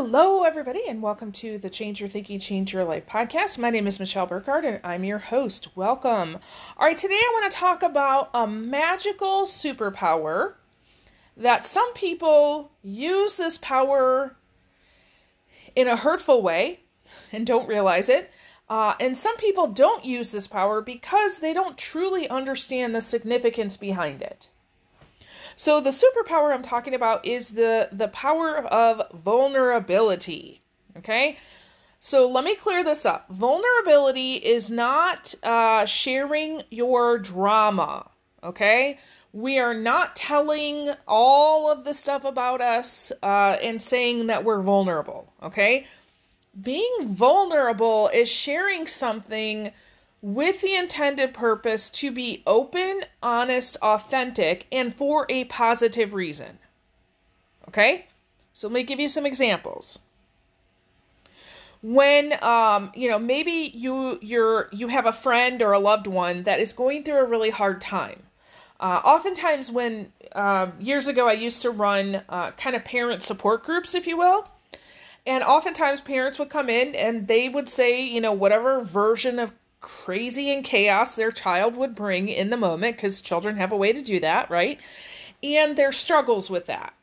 Hello, everybody, and welcome to the Change Your Thinking, Change Your Life podcast. My name is Michelle Burkhardt, and I'm your host. Welcome. All right, today I want to talk about a magical superpower that some people use this power in a hurtful way and don't realize it. Uh, and some people don't use this power because they don't truly understand the significance behind it. So the superpower I'm talking about is the the power of vulnerability. Okay? So let me clear this up. Vulnerability is not uh, sharing your drama. Okay? We are not telling all of the stuff about us uh, and saying that we're vulnerable. Okay? Being vulnerable is sharing something with the intended purpose to be open, honest, authentic, and for a positive reason. Okay? So let me give you some examples. When um, you know, maybe you you're you have a friend or a loved one that is going through a really hard time. Uh, oftentimes, when uh, years ago I used to run uh, kind of parent support groups, if you will, and oftentimes parents would come in and they would say, you know, whatever version of crazy and chaos their child would bring in the moment because children have a way to do that, right? And their struggles with that.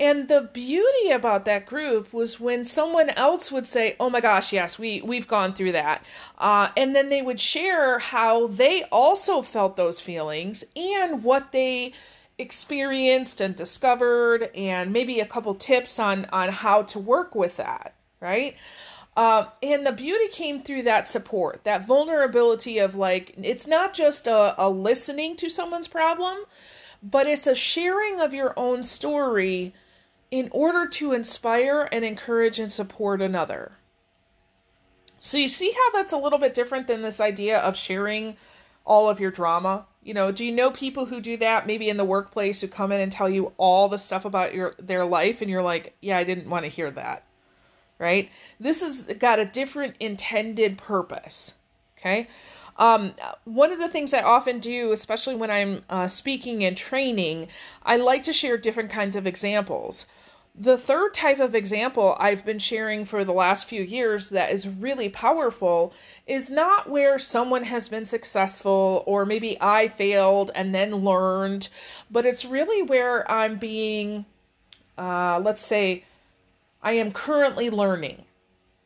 And the beauty about that group was when someone else would say, "Oh my gosh, yes, we we've gone through that," uh, and then they would share how they also felt those feelings and what they experienced and discovered, and maybe a couple tips on on how to work with that, right? Uh, and the beauty came through that support, that vulnerability of like, it's not just a, a listening to someone's problem, but it's a sharing of your own story in order to inspire and encourage and support another. So you see how that's a little bit different than this idea of sharing all of your drama? You know, do you know people who do that maybe in the workplace who come in and tell you all the stuff about your their life and you're like, "Yeah, I didn't want to hear that." Right? This has got a different intended purpose, okay? Um, one of the things I often do, especially when I'm uh, speaking and training, I like to share different kinds of examples. The third type of example I've been sharing for the last few years that is really powerful is not where someone has been successful or maybe I failed and then learned, but it's really where I'm being, uh, let's say, I am currently learning,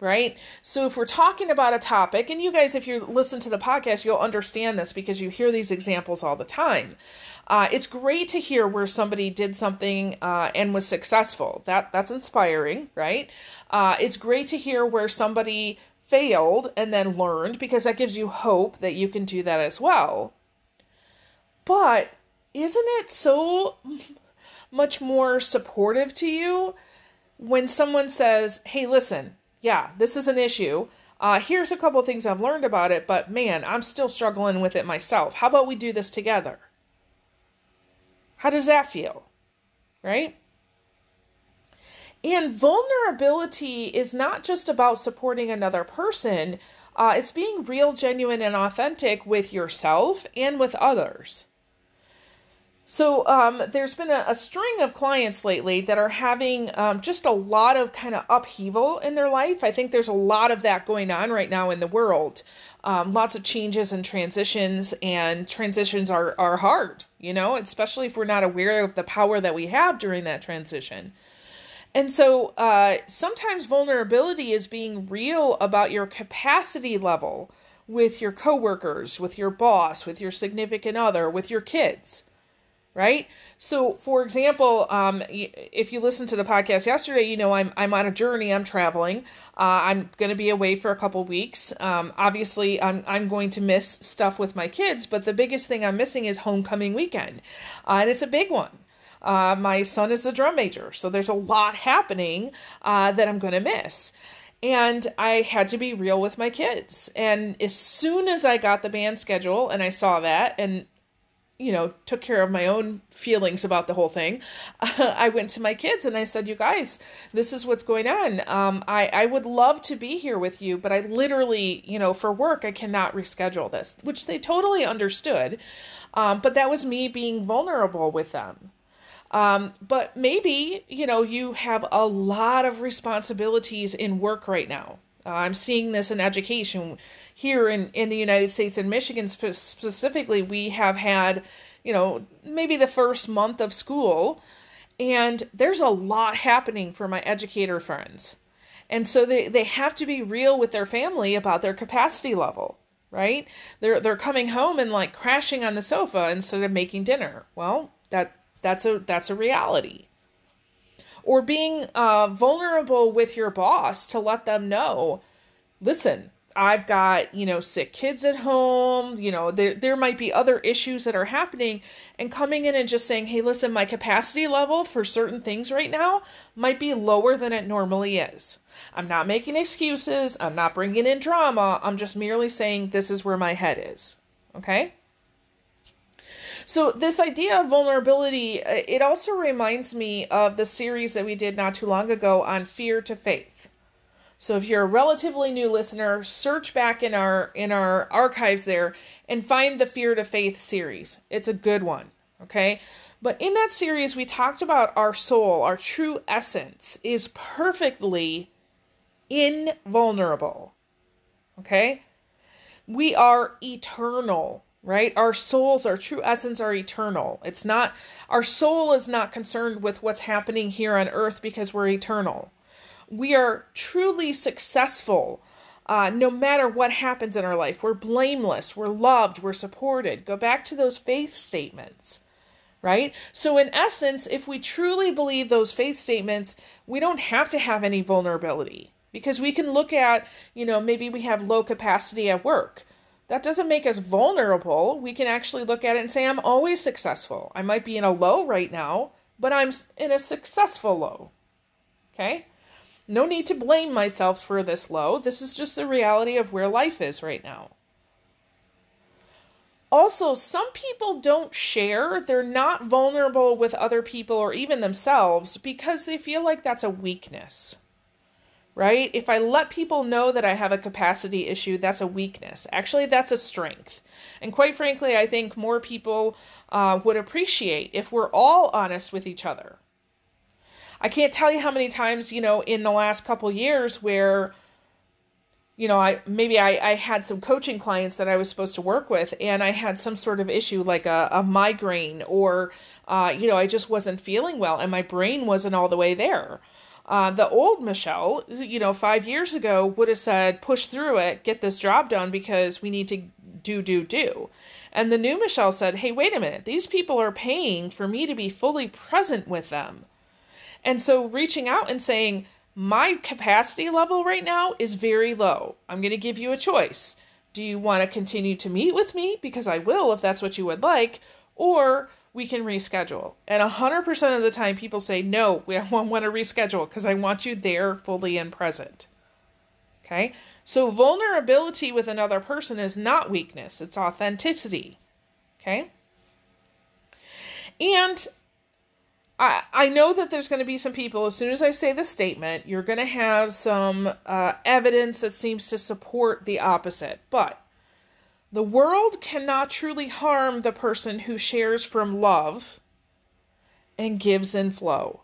right? So if we're talking about a topic, and you guys, if you listen to the podcast, you'll understand this because you hear these examples all the time. Uh, it's great to hear where somebody did something uh, and was successful. That that's inspiring, right? Uh, it's great to hear where somebody failed and then learned because that gives you hope that you can do that as well. But isn't it so much more supportive to you when someone says, hey, listen, yeah, this is an issue. Uh, here's a couple of things I've learned about it, but man, I'm still struggling with it myself. How about we do this together? How does that feel? Right? And vulnerability is not just about supporting another person, uh, it's being real, genuine, and authentic with yourself and with others. So um, there's been a, a, string of clients lately that are having um, just a lot of kind of upheaval in their life. I think there's a lot of that going on right now in the world. Um, lots of changes and transitions, and transitions are are hard, you know, especially if we're not aware of the power that we have during that transition. And so uh, sometimes vulnerability is being real about your capacity level with your coworkers, with your boss, with your significant other, with your kids right? So, for example, um, if you listen to the podcast yesterday, you know I'm I'm on a journey. I'm traveling. Uh, I'm going to be away for a couple weeks. Um, obviously, I'm I'm going to miss stuff with my kids, but the biggest thing I'm missing is homecoming weekend, uh, and it's a big one. Uh, my son is the drum major, so there's a lot happening uh, that I'm going to miss. And I had to be real with my kids. And as soon as I got the band schedule and I saw that, and you know, took care of my own feelings about the whole thing, uh, I went to my kids and I said, "You guys, this is what's going on. Um, I I would love to be here with you, but I literally, you know, for work, I cannot reschedule this." Which they totally understood, um, but that was me being vulnerable with them. Um, but maybe, you know, you have a lot of responsibilities in work right now. Uh, I'm seeing this in education here in, in the United States and Michigan spe- specifically. We have had, you know, maybe the first month of school, and there's a lot happening for my educator friends. And so they, they have to be real with their family about their capacity level, right? They're they're coming home and like crashing on the sofa instead of making dinner. Well, that that's a that's a reality or being uh, vulnerable with your boss to let them know listen i've got you know sick kids at home you know there, there might be other issues that are happening and coming in and just saying hey listen my capacity level for certain things right now might be lower than it normally is. I'm not making excuses. I'm not bringing in drama. I'm just merely saying this is where my head is. Okay so this idea of vulnerability, uh, it also reminds me of the series that we did not too long ago on fear to faith. So if you're a relatively new listener, search back in our in our archives there and find the Fear to Faith series. It's a good one, okay? But in that series we talked about our soul, our true essence is perfectly invulnerable. Okay? We are eternal right? Our souls, our true essence are eternal. It's not, our soul is not concerned with what's happening here on earth because we're eternal. We are truly successful uh, no matter what happens in our life. We're blameless, we're loved, we're supported. Go back to those faith statements. Right? So, in essence, if we truly believe those faith statements, we don't have to have any vulnerability because we can look at, you know, maybe we have low capacity at work that doesn't make us vulnerable. We can actually look at it and say, I'm always successful. I might be in a low right now, but I'm in a successful low. Okay? No need to blame myself for this low. This is just the reality of where life is right now. Also, some people don't share. They're not vulnerable with other people or even themselves because they feel like that's a weakness right? If I let people know that I have a capacity issue, that's a weakness. Actually, that's a strength. And quite frankly, I think more people uh, would appreciate if we're all honest with each other. I can't tell you how many times, you know, in the last couple years where you know, I maybe I, I had some coaching clients that I was supposed to work with, and I had some sort of issue like a, a migraine, or uh, you know, I just wasn't feeling well, and my brain wasn't all the way there. Uh, the old Michelle, you know, five years ago would have said, push through it, get this job done because we need to do, do, do. And the new Michelle said, hey, wait a minute, these people are paying for me to be fully present with them. And so reaching out and saying, my capacity level right now is very low. I'm going to give you a choice. Do you want to continue to meet with me? Because I will if that's what you would like. Or we can reschedule. And 100% of the time, people say, no, we want to reschedule because I want you there fully and present. Okay? So, vulnerability with another person is not weakness, it's authenticity. Okay? And I, I know that there's going to be some people, as soon as I say the statement, you're going to have some uh, evidence that seems to support the opposite. But the world cannot truly harm the person who shares from love and gives in flow.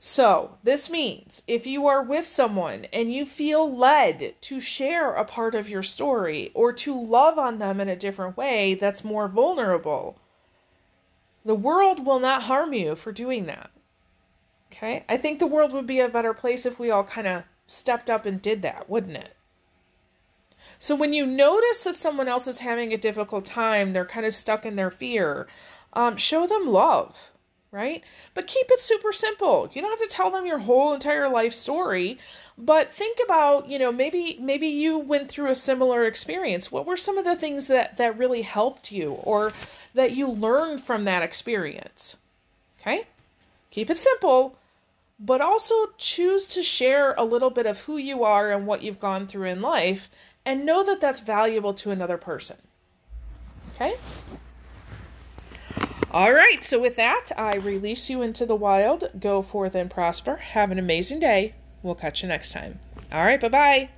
So, this means if you are with someone and you feel led to share a part of your story or to love on them in a different way that's more vulnerable, the world will not harm you for doing that. Okay? I think the world would be a better place if we all kind of stepped up and did that, wouldn't it? So when you notice that someone else is having a difficult time, they're kind of stuck in their fear, um, show them love, right? But keep it super simple. You don't have to tell them your whole entire life story, but think about, you know, maybe maybe you went through a similar experience. What were some of the things that that really helped you or that you learned from that experience? Okay? Keep it simple, but also choose to share a little bit of who you are and what you've gone through in life and know that that's valuable to another person. Okay? All right, so with that, I release you into the wild. Go forth and prosper. Have an amazing day. We'll catch you next time. All right, bye bye.